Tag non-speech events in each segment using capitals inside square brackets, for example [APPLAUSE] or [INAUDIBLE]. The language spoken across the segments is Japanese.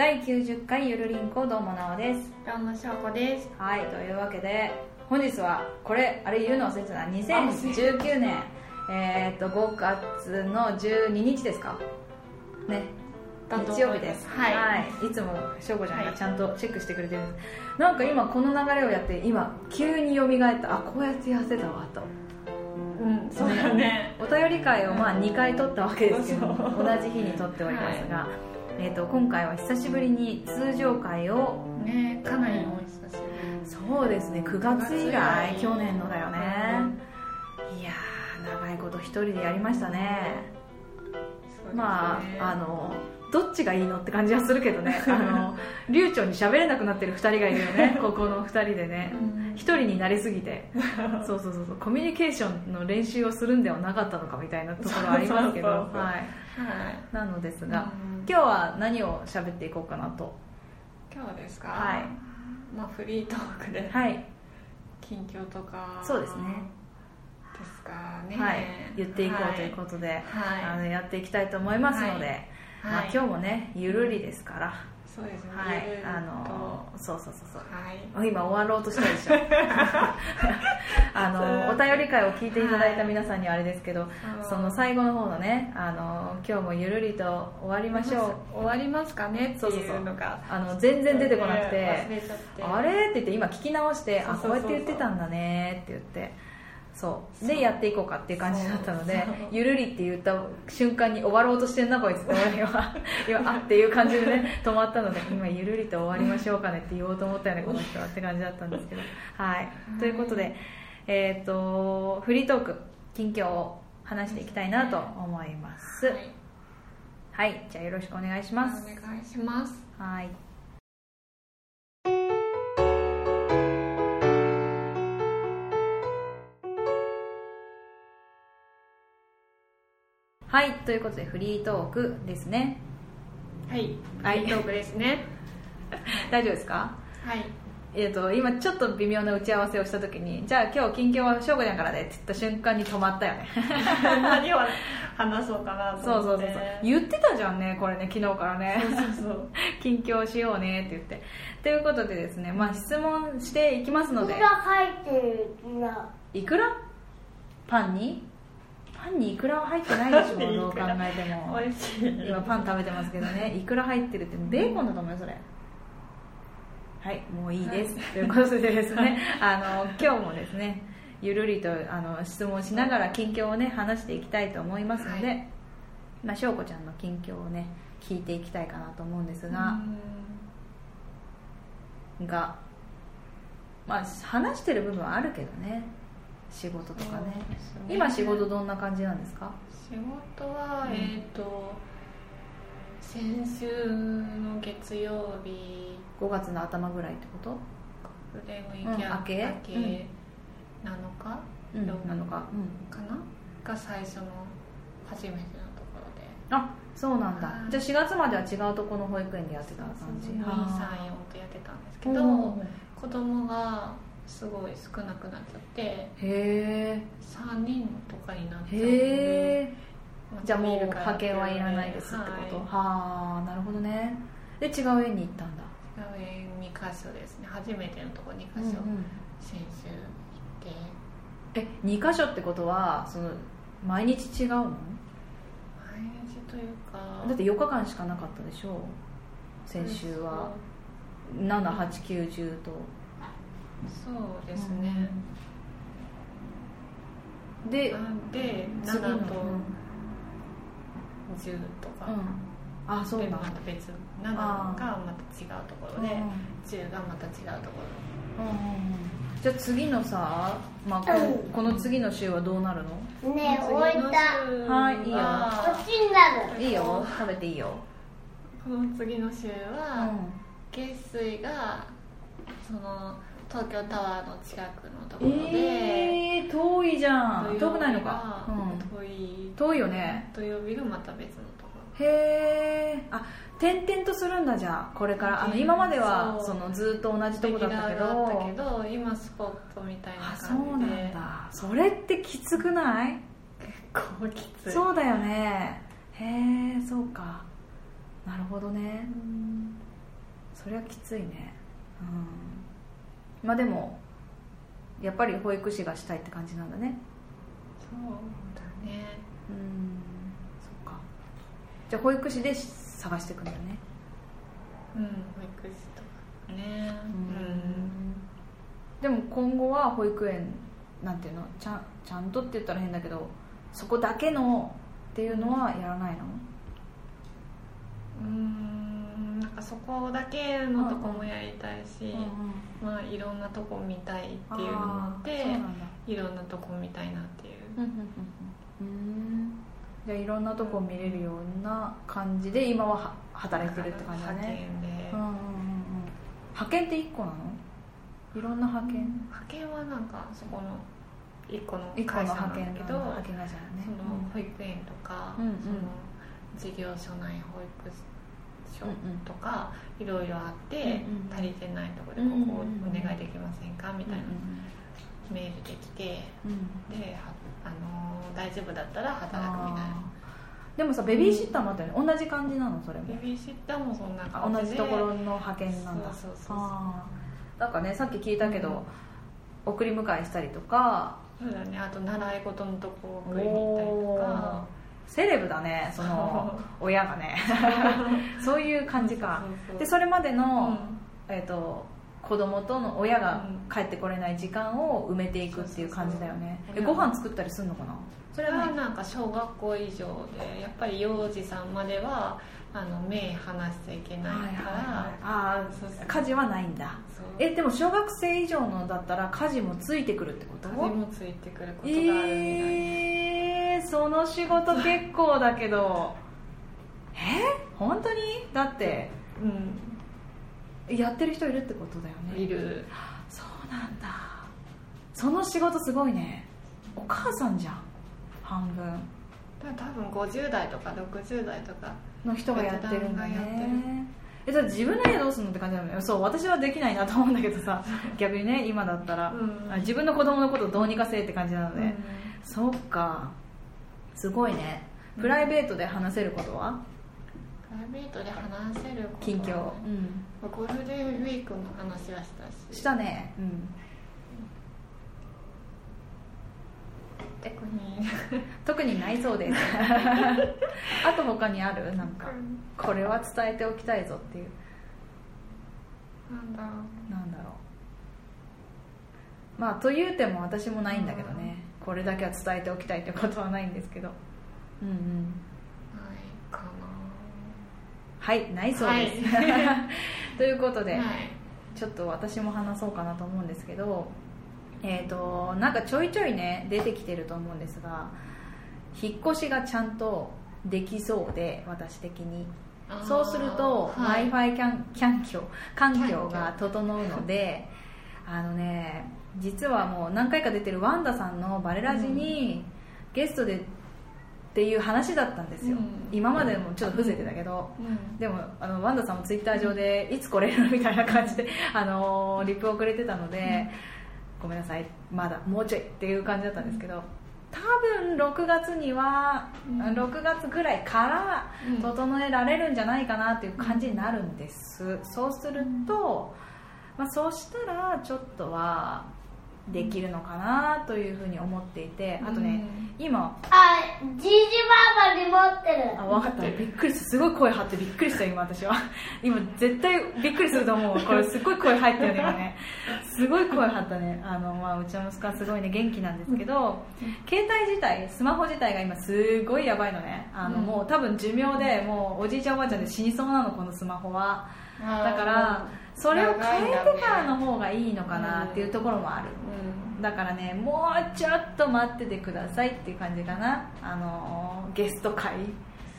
第90回ゆるりんこどうもなおです。どうもしょうこです。はいというわけで本日はこれあれ言うの忘れてた2019年。えっと5月の12日ですか？ね。日曜日です。はい。はい、いつもしょうこちゃんがちゃんとチェックしてくれてるんです、なんか今この流れをやって今急に蘇った。あこうやってやってたわと。うんそうだね。お便り会をまあ2回撮ったわけですけど同じ日に撮っておりますが、えー、と今回は久しぶりに通常会をねかなりのお久しぶそうですね9月以来9月以来。去年のだよね、いやー長いこと一人でやりましたね。りまああのどっちがいいのって感じはするけどね。[LAUGHS] あの流暢に喋れなくなってる2人がいるよね。[LAUGHS] ここの2人でね。うん。1人になりすぎて。そうそうそうそう。コミュニケーションの練習をするんではなかったのかみたいなところはありますけど。はい。はい。なのですが、うん。今日は何を喋っていこうかなと。今日ですか？はい。まあフリートークで。はい、近況とか。そうですねですかね。はい、言っていこうということで、はい。あのやっていきたいと思いますので、はい。まあ、はい。今日もねゆるりですから、そうですね。はい。あのそうそうそうそう。はい。今終わろうとしたでしょ。[LAUGHS] あのお便り会を聞いていただいた皆さんにはあれですけど、その最後の方のねあの今日もゆるりと終わりましょう。終わりますかねってそうそうそういう。のがあの全然出てこなく忘て。あれ？って言って今聞き直してあこうやって言ってたんだねって言ってそう。でやっていこうかっていう感じだったので [LAUGHS] ゆるりって言った瞬間に終わろうとしてんなこいつって今今 [LAUGHS] あっていう感じでね止まったので今ゆるりと終わりましょうかねって言おうと思ったよねこの人はって感じだったんですけど。はい。ということでえっ、とフリートーク近況を話していきたいなと思います。はい。はい。じゃあよろしくお願いします。お願いします。はいはいということでフリートークですね。はい。はい。フリートークですね。[LAUGHS] 大丈夫ですか？はい。えー、と今ちょっと微妙な打ち合わせをした時にじゃあ今日近況は翔子ちゃんからでって言った瞬間に止まったよね。[LAUGHS] 何を話そうかなそうそうそうそう。言ってたじゃんねこれね昨日からね。そうそうそう。[LAUGHS] 近況しようねって言って。ということでですね、まあ、質問していきますので。いくら入ってるいくら？いくら？パンに？パンにいくらは入ってないでしょどう考えても。[LAUGHS] 美味しい。今パン食べてますけどね。いくら入ってるってベーコンだと思うよそれ。はいもういいです、ということでですね。[LAUGHS] あの今日もですねゆるりとあの質問しながら近況をね話していきたいと思いますので、はい。まあ翔子ちゃんの近況をね聞いていきたいかなと思うんですが、がまあ話してる部分はあるけどね仕事とかね。ね今仕事どんな感じなんですか？仕事は、うん。えっ、と先週の月曜日。5月の頭ぐらいってこと？ゴールデンウィうんーク明け,、明けうん。なのか、うんどうなのか、うん、かな？が最初の初めてのところで。あそうなんだ。はい。じゃあ4月までは違うとこの保育園でやってた感じ。234はとやってたんですあけど、うん子供がすごい少なくなっちゃってへえ3人とかになっちゃうのへでえじゃあもう派遣はいらないですってこと、はあなるほどね。で違う園に行ったんだ。違う園2箇所ですね。初めてのとこ2うんうん。箇所、先週行って。え2箇所ってことはその毎日違うの？毎日というか。だって4日間しかなかったでしょ？先週は。78910とそうですね、でなんで次の7とうん。10とか、うん。あそうでなんだ。また別。7がまた違うところで、うん10がまた違うとこうんうんうん。じゃあ次のさ、まあ、このこの次の週はどうなるの？ねえろ置いたはいいいよ。こはっちになる。いいよ。食べていいよ。この次の週うは、ん。月水がその東京タワーの近くのところで、えー、遠いじゃん。遠くないのか、うん、遠い遠いよね。土曜日がまた別のところ。へえあ転々とするんだじゃあ。これから。あの今まではそう。そのずっと同じとこだったけど。レギュラーがあったけど今スポットみたいなあそう感じでなんだ。それってきつくない？結構きつい。そうだよね。へえそうか。なるほどね。それはきついね。うんまあでもやっぱり保育士がしたいって感じなんだね。そうだね。うん。そっか。じゃあ保育士で探していくんだね。うん保育士とかね。でも今後は保育園なんていうの？ちゃんちゃんとって言ったら変だけどそこだけのっていうのはやらないの？うんかそこだけのとこもやりたいし、うんまあいろんなとこ見たいっていうのもあっていろんなとこ見たいなっていう。うんうんうんうん。じゃあいろんなとこ見れるような感じで今はは働いてるって感じだね。派遣で、うんうんうん。うん派遣って1個なの？いろんな派遣？派遣はなんかそこの一個の1個の会社な派遣んだけど派遣会社だね。その保育園とか、うんうん。その事業所内保育所うんうん。とかいろいろあって、足りてないところでここお願いできませんかみたいなうんメールできてで、はあのー大丈夫だったら働くみたいな。でもさベビーシッターもあったよね。同じ感じなの？それも。ベビーシッターもそんなあ感じで。同じところの派遣なんだ。そうそうそうなんかねさっき聞いたけど、うん。送り迎えしたりとか。そうだね。あと習い事のとこ送りに行ったりとかセレブだねその親がね。[LAUGHS] そういう感じか。でそれまでの、うん。えー、と子供との親が帰ってこれない時間を埋めていくっていう感じだよね。えご飯作ったりするのかな？そそれれはなんか小学校以上でやっぱり幼児さんまではあの目離しちゃいけないから、ああそうそう。家事はないんだ。えでも小学生以上のだったら家事もついてくるってこと？風もついてくることがあるみたいです、えー、その仕事結構だけど。え？本当に？だって。やってる人いるってことだよね。いる。そうなんだ。その仕事すごいね。お母さんじゃん。半分。多分50代とか60代とか。の人がやってるんだね。えだって自分の家どうするのって感じだよ。ねそう私はできないなと思うんだけどさ。逆にね今だったら、うん。あ自分の子供のことどうにかせえって感じなので、うん。そっかすごいね。プライベートで話せることは、プライベートで話せること近況、ゴールデンウィークの話はしたし。したね。うん。特に。[LAUGHS] 特にないそうです。[LAUGHS] あと他にある？なんか。これは伝えておきたいぞっていう。なんだろう。なんだろう。まあというても私もないんだけどねこれだけは伝えておきたいってことはないんですけど。うんうん。ないかな。はいないそうです、[LAUGHS] ということで、はい。ちょっと私も話そうかなと思うんですけどえっ、となんかちょいちょいね出てきてると思うんですが引っ越しがちゃんとできそうで私的に。そうすると、はい。w i f i 環境が整うのであのね実はもう何回か出てるワンダさんのバレラジにゲストでっていう話だったんですよ、うん。今までもちょっと伏せてたけど、うん。でもあのワンダさんもツイッター上でいつ来れるみたいな感じで、あのリプをくれてたので、ごめんなさいまだもうちょいっていう感じだったんですけど多分6月には、うん。6月ぐらいからうん。整えられるんじゃないかなっていう感じになるんです、そうすると、まあ、そうしたらちょっとはできるのかなというふうに思っていてあとね、今あ、じいじばあばに持ってる。あ分かった。びっくりした。すごい声張ってびっくりした今私は。[LAUGHS] 今絶対びっくりすると思うこれすごい声入ったよね今ね。[LAUGHS] すごい声張ったね。あの、まあ、うちの息子はすごいね元気なんですけど携帯自体スマホ自体が今すごいやばいのね。あの、うん。もう多分寿命でもうおじいちゃんおばあちゃんで死にそうなのこのスマホは。だからそれを変えてからの方がいいのかなっていうところもある。うん。だからねもうちょっと待っててくださいっていう感じかな。あのゲスト会。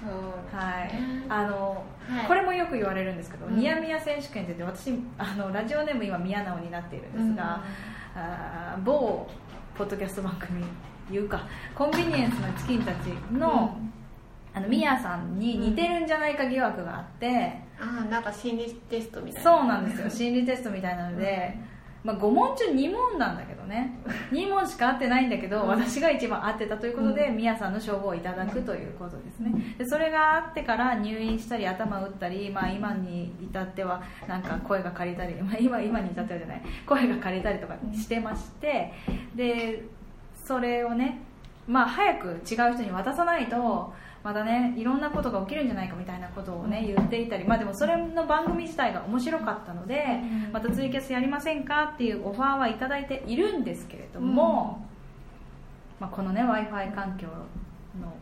そうはい。あの、はい。これもよく言われるんですけど、うん。ニヤミヤ選手権って言って私あのラジオネーム今宮直になっているんですが、あー某ポッドキャスト番組いうかコンビニエンスのチキンたちの,、あのミヤさんに似てるんじゃないか疑惑があって、ああなんか心理テストみたいな。そうなんですよ。心理テストみたいなので、まあ、5問中2問なんだけどね。2問しか合ってないんだけど、うん。私が一番合ってたということで、うん。さんの称号をいただくということですね。でそれがあってから入院したり頭打ったり、まあ、今に至ってはなんか声が借りたり、まあ、今今に至ってはじゃない声が借りたりとかしてましてでそれをね、まあ、早く違う人に渡さないとまたねいろんなことが起きるんじゃないかみたいなことをね言っていたり、まあ、でもそれの番組自体が面白かったので、うん。またツイキャスやりませんかっていうオファーはいただいているんですけれども、まあ、このね w i f i 環境の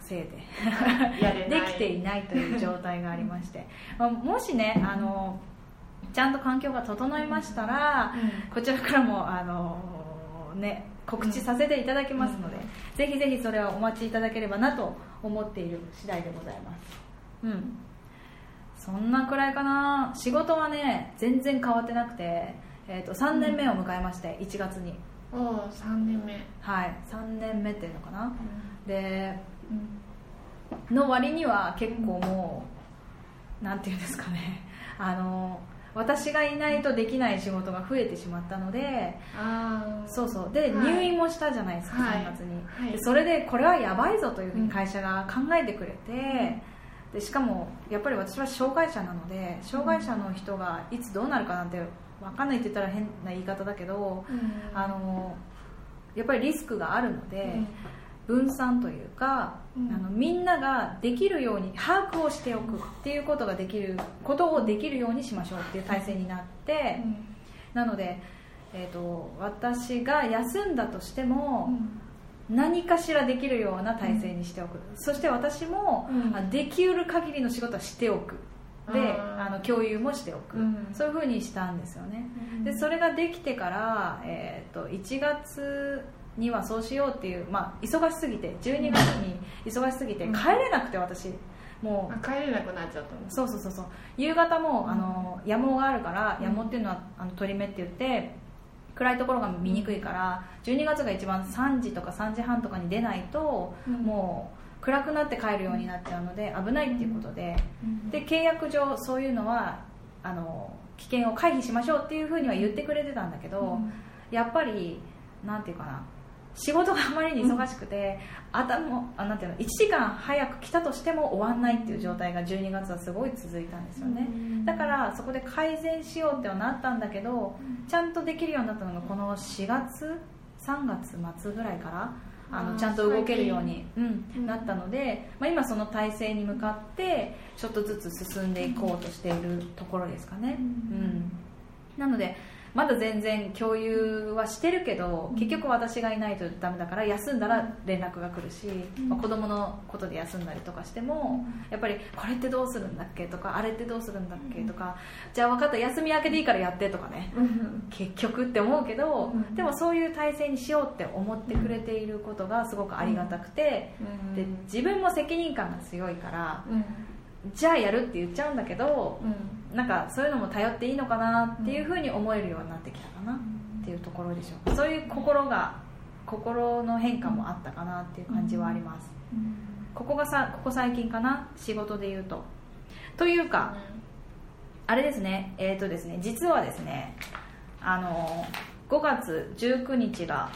せいで [LAUGHS] できていないという状態がありまして、まあ、もしねあのちゃんと環境が整いましたら、こちらからもあの、ね、告知させていただきますので、ぜひぜひそれはお待ちいただければなと思っている次第でございます。うん。そんなくらいかな。仕事はね全然変わってなくて、えー、と3年目を迎えまして1月に。おお3年目。はい。3年目っていうのかな。でうん。の割には結構もうなんていうんですかね。あの私がいないとできない仕事が増えてしまったのでそうそう。で、はい。入院もしたじゃないですか、はい。3月に、はい。でそれでこれはやばいぞというふうに会社が考えてくれて、でしかもやっぱり私は障害者なので障害者の人がいつどうなるかなんて分かんないって言ったら変な言い方だけど、うん。あのやっぱりリスクがあるので、うん分散というか、うん。あのみんなができるように把握をしておくっていうことができることをできるようにしましょうっていう体制になって、なので、えー、と私が休んだとしても、何かしらできるような体制にしておく、そして私も、できうる限りの仕事はしておく。であの共有もしておく、うん。そういうふうにしたんですよね、うん。でそれができてから、えー、と1月にはそうしようっていう、まあ、忙しすぎて12月に忙しすぎてうん。帰れなくて私。もうあ帰れなくなっちゃったの？そうそうそうそう。夕方もあの野毛があるからうん。野毛っていうのはあの鳥目って言って暗いところが見にくいから12月が一番3時とか3時半とかに出ないと、うん。もう暗くなって帰るようになっちゃうので危ないっていうことで。うん。で契約上そういうのはあの危険を回避しましょうっていうふうには言ってくれてたんだけど、やっぱりなんていうかな仕事があまりに忙しくて、頭あなんていうの1時間早く来たとしても終わんないっていう状態が12月はすごい続いたんですよね、うん。だからそこで改善しようってはなったんだけどちゃんとできるようになったのがこの4月3月末ぐらいからあのちゃんと動けるように、うんうん。なったので、まあ、今その体制に向かってちょっとずつ進んでいこうとしているところですかね、うん。うん。なのでまだ全然共有はしてるけど結局私がいないとダメだから休んだら連絡が来るし、うん。まあ、子供のことで休んだりとかしても、やっぱりこれってどうするんだっけとかあれってどうするんだっけとかじゃあ分かった休み明けでいいからやってとかね。うん。結局って思うけど、うん。でもそういう体制にしようって思ってくれていることがすごくありがたくて、うん。で自分も責任感が強いからうんじゃあやるって言っちゃうんだけど、うん。なんかそういうのも頼っていいのかなっていうふうに思えるようになってきたかなっていうところでしょう。かそういう心が心の変化もあったかなっていう感じはあります。ここがさここ最近かな？仕事で言うと。というかあれですね。えっ、とですね。実はですねあの5月19日が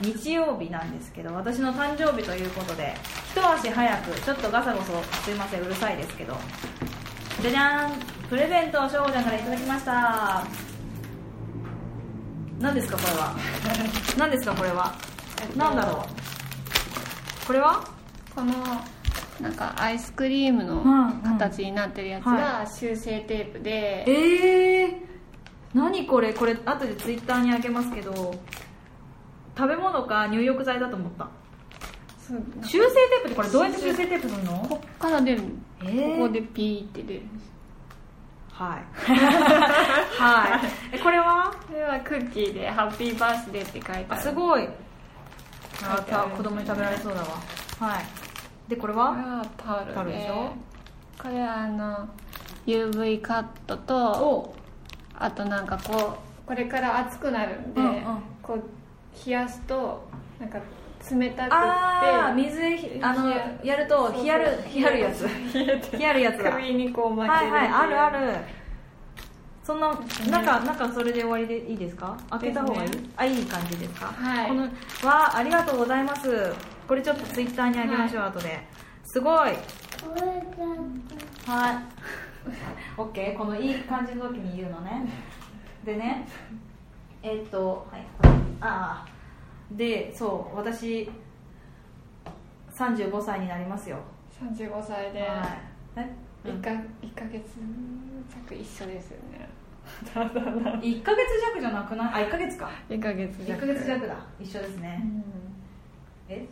日曜日なんですけど私の誕生日ということで一足早くちょっとガサゴソすいませんうるさいですけど。じゃじゃーんプレゼントを翔吾ちゃんからいただきました。何ですかこれは？[LAUGHS] 何ですかこれは？何だろう？これは？このなんかアイスクリームのうんうん。形になってるやつが修正テープで、えー、何これ？これ後でツイッターにあげますけど食べ物か入浴剤だと思った。修正テープってこれどうやって修正テープするの？こっから出るの。えー。ここでピーって出る。はい。はい。[LAUGHS] えこれは？これはクッキーで「ハッピーバースデー」って書いてああるすごい。あある子供に食べられそうだわ。はい。でこれは？はタオルでしょ？これはあの UV カットとお。あとなんかこうこれから暑くなるんで、うんうん。こう冷やすとなんか冷たくってああ水あの冷ややると冷やる冷やるやつ。冷えて冷やるやつだ首にこう巻けるはいはいあるある。そん。な中中それで終わりでいいですか？開けた方がいい、あいい感じですか？はい。このわありがとうございます。これちょっとツイッターにあげましょう、後で。すごい。はい。OK このいい感じの時に言うのね。でね。えっとはいああ。でそう私35歳になりますよ。35歳で。はい。え？1か一ヶ月弱一緒ですよね。[LAUGHS] 1ヶ月弱じゃなくない？あ1ヶ月か。1ヶ月1ヶ月弱だ。一緒ですうねん。え？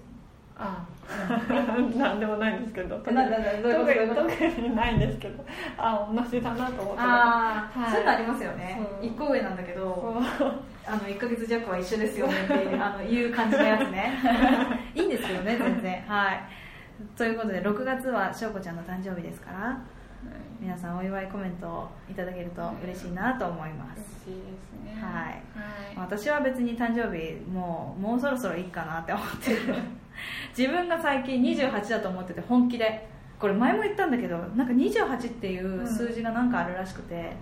あ。[LAUGHS] なんでもないんですけど。特に特にないんですけど。あ同じだなと思って。ああ、はい。そういうのありますよね。そう。1個上なんだけどあの1ヶ月弱は一緒ですよねっていう [LAUGHS] あのいう感じのやつね。[LAUGHS] いいんですけどね [LAUGHS] 全然。はい。ということで6月は翔子ちゃんの誕生日ですから皆さんお祝いコメントをいただけると嬉しいなと思います。嬉しいですね。はい。はい。私は別に誕生日もうもうそろそろいいかなって思ってる。自分が最近28だと思ってて本気で。これ前も言ったんだけどなんか28っていう数字がなんかあるらしくて、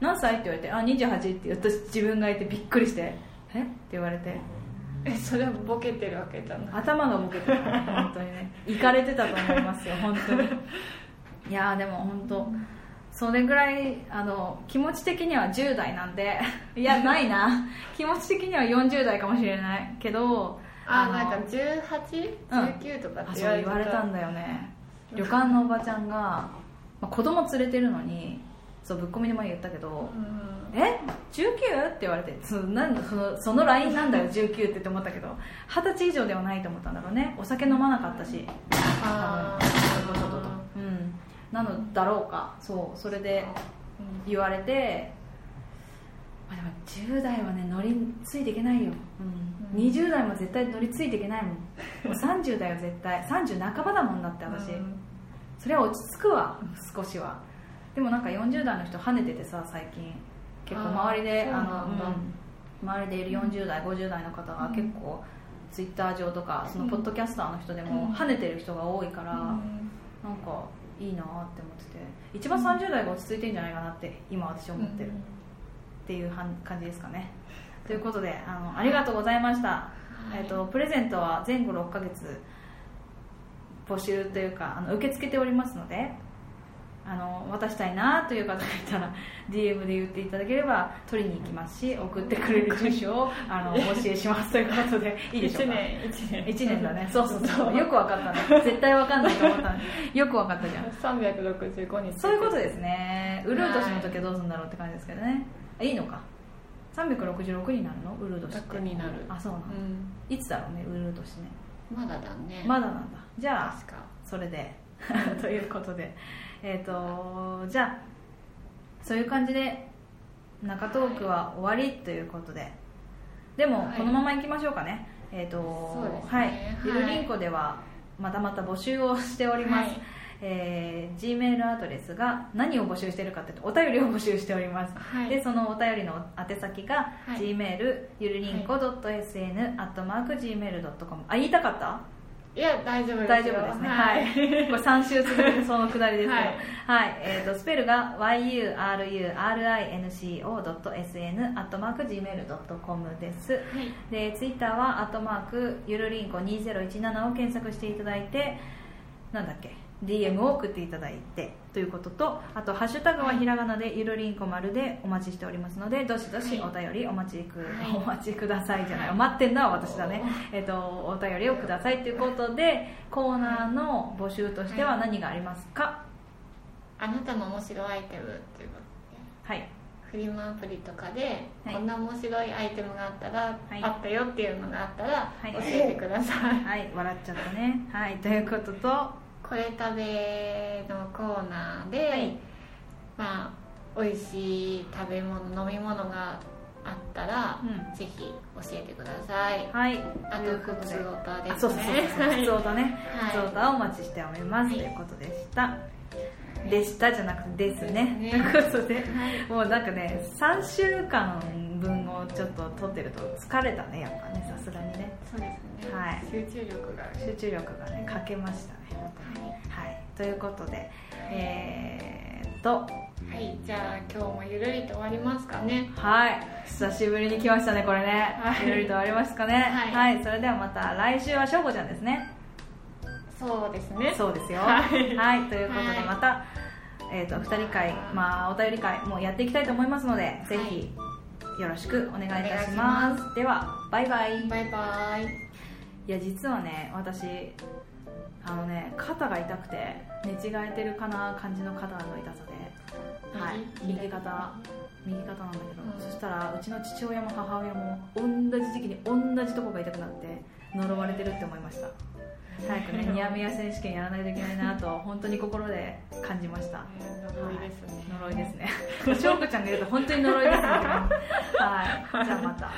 何歳？って言われて「あ28」って私自分がいてびっくりして「え？っ?」て言われて。えそれはボケてるわけじゃない。頭がボケてた本当にね。いかれてたと思いますよ本当に。いやーでも本当。それぐらいあの気持ち的には10代なんでいやないな。気持ち的には40代かもしれない。けどのあなんか 18?19、とかってあそう言われたんだだよね。旅館のおばちゃんが、まあ、子供連れてるのにそうぶっ込みでも言ったけど「え？19?」って言われてそのなんそのその LINE なんだよ19ってって思ったけど二十歳以上ではないと思ったんだろうね。お酒飲まなかったし。うん。なのだろうか。そうそれで言われて、まあ、でも10代はね乗りついていけないよ、うん、うん。20代も絶対乗りついていけないもん。もう30代は絶対30半ばだもんだって私、それは落ち着くわ少しはでもなんか40代の人跳ねててさ最近。結構周りであの、うん、周りでいる40代50代の方が結構ツイッター上とかそのポッドキャスターの人でもうん。跳ねてる人が多いから、なんかいいなって思ってて。一番30代が落ち着いてんじゃないかなって今私思ってる。っていうはん感じですかね。ということであのありがとうございました、えっとプレゼントは前後6ヶ月募集というかあの受け付けておりますのであの渡したいなという方がいたら [LAUGHS] DM で言っていただければ取りに行きますし送ってくれる住所をあのお教えしますということで [LAUGHS] いいでしょう1か年1年。1年だね。[LAUGHS] そうそうそう。よくわかったね。絶対わかんないと思ったねよくわかったじゃん。365日。そういうことですね。ウルー年の時はどうするんだろうって感じですけどね。あい。いのか？366になるの？ウルー年って。楽になる。あそうなの。うん。いつだろうねウルー年ね。まだだね。まだなんだ。じゃあそれで [LAUGHS] ということでえっ、とじゃあそういう感じで中トークは終わりということででもはい。このままいきましょうかね、えっ、とそうですね。はい、はい。ゆるりんこではまたまた募集をしております、はい。えー G メールアドレスが何を募集しているかというとお便りを募集しております、はい。でそのお便りの宛先が、はい。G メールゆるりんこ .sn.gmail.com あ言いたかった？いや大丈夫ですよ。大丈夫ですね。はい、これ3週続けてそのくだりですけど [LAUGHS] はい。はい、えー、とスペルが yurinco.sn.gmail.com です。はい。でツイッターは「アットマークゆるりんこ2017」を検索していただいてなんだっけ？DM を送っていただいてということとあとハッシュタグはひらがなでゆるりんこ丸でお待ちしておりますのでどしどしお便りお待ちく、はい。お待ちくださいじゃない待ってんのは私だね、えっとお便りをくださいということでコーナーの募集としては何がありますか？あなたの面白いアイテムっていうことではい。フリマアプリとかで、はい。こんな面白いアイテムがあったら、はい。あったよっていうのがあったら、はい。教えてください。はい。笑っちゃったね。はい。ということとこれ食べのコーナーで、はい。まあ美味しい食べ物飲み物があったら、うん。ぜひ教えてください。はい。あということでと普通オタですね。あそうそうそう。そうはい。普通歌ね。はい。普通歌をお待ちしております、はい。ということでした。でしたじゃなくてですね。ね。ということで、はい。もうなんかね3週間分をちょっと撮ってると疲れたねやっぱねさすがにね。そうですね、はい。集中力が集中力がね欠けましたはいということでえ、っとはいじゃあ今日もゆるりと終わりますかねはい久しぶりに来ましたねこれね、はいゆるりと終わりますかねはいそれではまた来週はしょうこちゃんですねそうですねそうですよはいはい、ということでまた、えー、と2人会まあお便り会もやっていきたいと思いますので、ぜひよろしくお願いいたしますではバイバイバイバイいや実はね私あのね肩が痛くて寝違えてるかな感じの肩の痛さで、はい、右？右肩。右肩なんだけど、うん。そしたらうちの父親も母親も同じ時期に同じとこが痛くなって呪われてるって思いました。早くね [LAUGHS] ニヤメヤ選手権やらないといけないなと本当に心で感じました。呪いですね。呪いですね。[LAUGHS] 翔子ちゃんがいると本当に呪いですね。[LAUGHS] はい。じゃあまた